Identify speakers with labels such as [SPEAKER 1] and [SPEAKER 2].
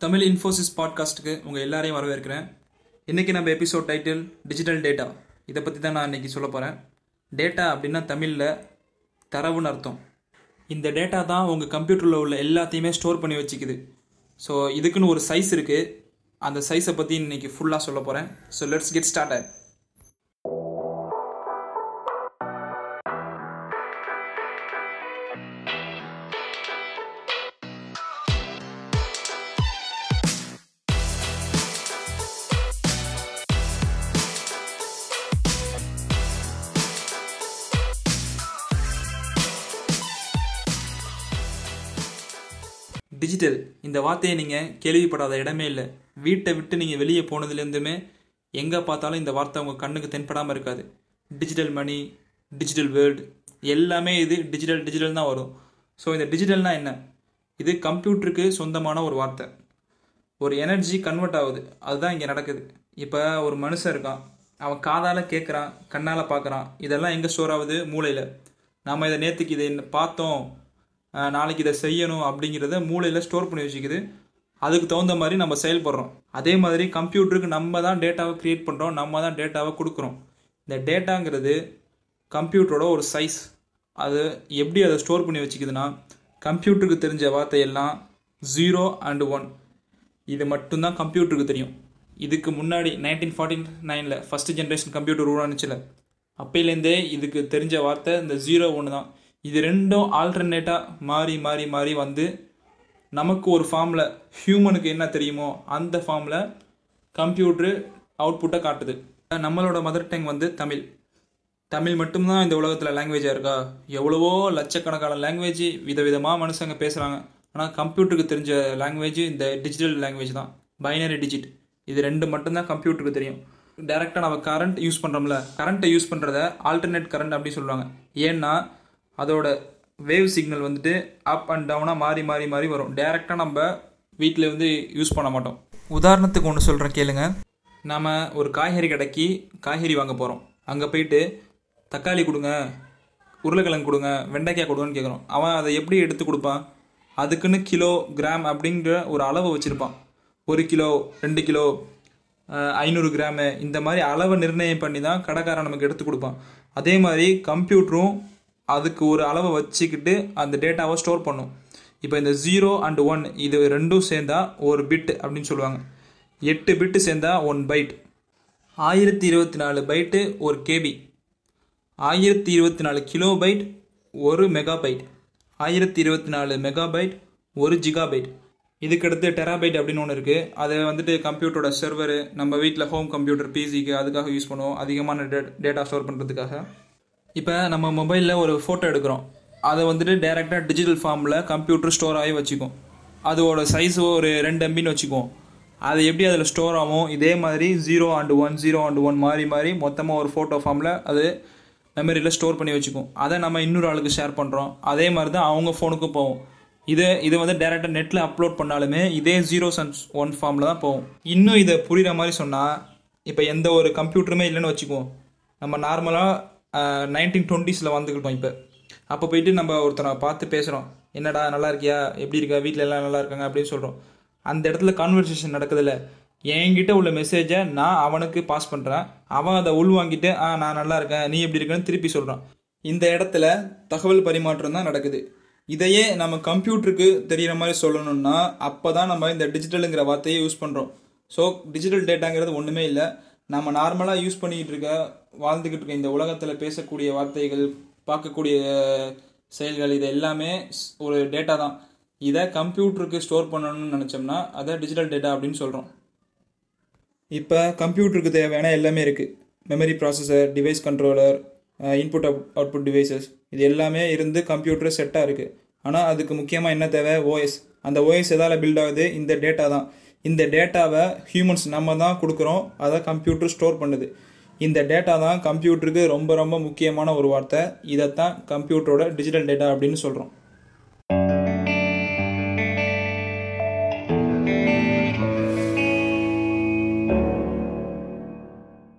[SPEAKER 1] தமிழ் இன்ஃபோசிஸ் பாட்காஸ்ட்டுக்கு உங்கள் எல்லாரையும் வரவேற்கிறேன். இன்றைக்கி நம்ம எபிசோட் டைட்டில் டிஜிட்டல் டேட்டா இதை பற்றி தான் நான் இன்றைக்கி சொல்ல போகிறேன் டேட்டா அப்படின்னா தமிழில் தரவுன்னு அர்த்தம். இந்த டேட்டா தான் உங்கள் கம்ப்யூட்டரில் உள்ள எல்லாத்தையுமே ஸ்டோர் பண்ணி வச்சுக்குது. ஸோ இதுக்குன்னு ஒரு சைஸ் இருக்குது அந்த சைஸை பற்றி இன்றைக்கி ஃபுல்லாக சொல்ல போகிறேன் so let's get start digital இந்த வார்த்தையை நீங்கள் கேள்விப்படாத இடமே இல்லை. வீட்டை விட்டு நீங்கள் வெளியே போனதுலேருந்துமே எங்கே பார்த்தாலும் இந்த வார்த்தை உங்கள் கண்ணுக்கு தென்படாமல் இருக்காது. டிஜிட்டல் மணி டிஜிட்டல் வேர்ல்டு எல்லாமே இது டிஜிட்டல் டிஜிட்டல் தான் வரும். ஸோ இந்த டிஜிட்டல்னால் என்ன? இது கம்ப்யூட்டருக்கு சொந்தமான ஒரு வார்த்தை. ஒரு எனர்ஜி கன்வெர்ட் ஆகுது. அதுதான் இங்கே நடக்குது. இப்போ ஒரு மனுஷன் இருக்கான். அவன் காதால் கேட்குறான் கண்ணால் பார்க்குறான் இதெல்லாம் எங்கே ஸ்டோர் ஆகுது? மூளையில். நாம் இதை நேற்றுக்கு இதை என்ன பார்த்தோம். நாளைக்கு இதை செய்யணும் அப்படிங்கிறத மூளையில் ஸ்டோர் பண்ணி வச்சுக்குது. அதுக்கு தகுந்த மாதிரி நம்ம செயல்படுறோம். அதே மாதிரி கம்ப்யூட்டருக்கு நம்ம தான் டேட்டாவை க்ரியேட் பண்ணுறோம் நம்ம தான் டேட்டாவை கொடுக்குறோம். இந்த டேட்டாங்கிறது கம்ப்யூட்டரோட ஒரு சைஸ் அது எப்படி அதை ஸ்டோர் பண்ணி வச்சுக்குதுன்னா கம்ப்யூட்டருக்கு தெரிஞ்ச வார்த்தையெல்லாம் ஜீரோ அண்டு ஒன் இது மட்டும்தான் கம்ப்யூட்டருக்கு தெரியும். இதுக்கு முன்னாடி நைன்டீன் ஃபார்ட்டி நைனில் ஃபஸ்ட்டு ஜென்ரேஷன் கம்ப்யூட்டர் உருவானுச்சுல. அப்பையிலேருந்தே இதுக்கு தெரிஞ்ச வார்த்தை இந்த ஜீரோ ஒன்று தான். இது ரெண்டும் ஆல்டர்னேட்டாக மாறி மாறி மாறி வந்து நமக்கு ஒரு ஃபார்மில் ஹியூமனுக்கு என்ன தெரியுமோ அந்த ஃபார்மில் கம்ப்யூட்ரு அவுட்புட்டை காட்டுது. நம்மளோட மதர் டங் வந்து தமிழ். தமிழ் மட்டும்தான் இந்த உலகத்தில் லாங்குவேஜாக இருக்கா? எவ்வளவோ லட்சக்கணக்கான லாங்குவேஜ் விதவிதமாக மனுஷங்க பேசுகிறாங்க ஆனால் கம்ப்யூட்டருக்கு தெரிஞ்ச லாங்குவேஜ் இந்த டிஜிட்டல் லாங்குவேஜ் தான். பைனரி டிஜிட் இது ரெண்டு மட்டும்தான் கம்ப்யூட்டருக்கு தெரியும். டேரெக்டாக நம்ம கரண்ட் யூஸ் பண்ணுறோம்ல கரண்ட்டை யூஸ் பண்ணுறத ஆல்டர்னேட் கரண்ட் அப்படின்னு சொல்லுவாங்க. ஏன்னா அதோட வேவ் சிக்னல் வந்துட்டு அப் அண்ட் டவுனாக மாறி மாறி மாறி வரும். டேரெக்டாக நம்ம வீட்டில் வந்து யூஸ் பண்ண மாட்டோம். உதாரணத்துக்கு ஒன்று சொல்கிறேன் கேளுங்க. நாம் ஒரு காய்கறி கடைக்கு காய்கறி வாங்க போகிறோம் அங்கே போயிட்டு தக்காளி கொடுங்க உருளைக்கிழங்கு கொடுங்க வெண்டைக்காய் கொடுங்கன்னு கேட்குறோம் அவன் அதை எப்படி எடுத்து கொடுப்பான்? அதுக்குன்னு கிலோ கிராம் அப்படிங்கிற ஒரு அளவை வச்சுருப்பான். ஒரு கிலோ ரெண்டு கிலோ ஐநூறு கிராமு இந்த மாதிரி அளவை நிர்ணயம் பண்ணி தான் கடைக்காரன் நமக்கு எடுத்து கொடுப்பான். அதே மாதிரி கம்ப்யூட்டரும் அதுக்கு ஒரு அளவை வச்சுக்கிட்டு அந்த டேட்டாவை ஸ்டோர் பண்ணும். இப்போ இந்த ஜீரோ அண்ட் ஒன் இது ரெண்டும் சேர்ந்தா ஒரு பிட் அப்படின்னு சொல்லுவாங்க. எட்டு பிட்டு சேர்ந்தா ஒன் பைட் ஆயிரத்தி இருபத்தி நாலு பைட்டு ஒரு கேபி ஆயிரத்தி இருபத்தி நாலு கிலோ பைட் ஒரு மெகா பைட் ஆயிரத்தி இருபத்தி நாலு மெகா பைட் ஒரு ஜிகா பைட் இதுக்கடுத்து டெராபைட் அப்படின்னு ஒன்று இருக்குது அதை வந்துட்டு கம்ப்யூட்டரோட சர்வரு நம்ம வீட்டில் ஹோம் கம்ப்யூட்டர் பிசிக்கு அதுக்காக யூஸ் பண்ணுவோம். அதிகமான டே டேட்டா ஸ்டோர் பண்ணுறதுக்காக இப்போ நம்ம மொபைலில் ஒரு ஃபோட்டோ எடுக்கிறோம். அதை வந்துட்டு டேரெக்டாக டிஜிட்டல் ஃபார்மில் கம்ப்யூட்டர் ஸ்டோர் ஆகி வச்சுக்கும். அதோட சைஸ் ஒரு ரெண்டு எம்பின்னு வச்சுக்குவோம். அது எப்படி அதில் ஸ்டோர் ஆகும் இதே மாதிரி zero and one zero and one மாறி மாறி மொத்தமாக ஒரு ஃபோட்டோ ஃபார்மில் அது மெமரியில் ஸ்டோர் பண்ணி வச்சுக்கும். அதை நம்ம இன்னொரு ஆளுக்கு ஷேர் பண்ணுறோம் அதே மாதிரி தான் அவங்க ஃபோனுக்கும் போகும். இது இது வந்து டேரெக்டாக நெட்டில் அப்லோட் பண்ணாலுமே இதே ஜீரோ சன்ஸ் ஒன் ஃபார்மில் தான் போகும். இன்னும் இதை புரிகிற மாதிரி சொன்னால் இப்போ எந்த ஒரு கம்ப்யூட்டருமே இல்லைன்னு வச்சுக்குவோம். நம்ம நார்மலாக நைன்டீன் டுவெண்ட்டீஸில் வந்துக்கிட்டோம் இப்போ. அப்போ போயிட்டு நம்ம ஒருத்தனை பார்த்து பேசுகிறோம் என்னடா நல்லா இருக்கியா? எப்படி இருக்கா? வீட்டில் எல்லாம் நல்லா இருக்காங்க? அப்படின்னு சொல்கிறோம் அந்த இடத்துல கான்வர்சேஷன் நடக்குதுல்ல. என்கிட்ட உள்ள மெசேஜை நான் அவனுக்கு பாஸ் பண்ணுறேன் அவன் அதை உள்வாங்கிட்டு ஆ நான் நல்லா இருக்கேன். நீ எப்படி இருக்கேன்னு திருப்பி சொல்கிறான் இந்த இடத்துல தகவல் பரிமாற்றம் தான் நடக்குது. இதையே நம்ம கம்ப்யூட்டருக்கு தெரிகிற மாதிரி சொல்லணும்னா அப்போ தான் நம்ம இந்த டிஜிட்டலுங்கிற வார்த்தையை யூஸ் பண்ணுறோம் ஸோ டிஜிட்டல் டேட்டாங்கிறது ஒன்றுமே இல்லை. நம்ம நார்மலாக யூஸ் பண்ணிக்கிட்டு இருக்க வாழ்ந்துக்கிட்டு இருக்க இந்த உலகத்தில் பேசக்கூடிய வார்த்தைகள் பார்க்கக்கூடிய செயல்கள் இது எல்லாமே ஸ்- ஒரு டேட்டா தான். இதை கம்ப்யூட்டருக்கு ஸ்டோர் பண்ணணும்னு நினச்சோம்னா அதை டிஜிட்டல் டேட்டா அப்படின்னு சொல்கிறோம் இப்போ கம்ப்யூட்டருக்கு தேவையான எல்லாமே இருக்குது memory processor device controller input output devices இது எல்லாமே இருந்து கம்ப்யூட்டர் செட்டாக இருக்குது ஆனால் அதுக்கு முக்கியமாக என்ன தேவை? ஓஎஸ் அந்த ஓஎஸ் எதால் பில்ட் ஆகுது இந்த டேட்டா தான். இந்த டேட்டாவை ஹியூமன்ஸ் நம்ம தான் கொடுக்குறோம். அதை கம்ப்யூட்டர் ஸ்டோர் பண்ணுது. இந்த டேட்டா தான் கம்ப்யூட்டருக்கு ரொம்ப ரொம்ப முக்கியமான ஒரு வார்த்தை. இதைத்தான் கம்ப்யூட்டரோட டிஜிட்டல் டேட்டா அப்படின்னு சொல்கிறோம்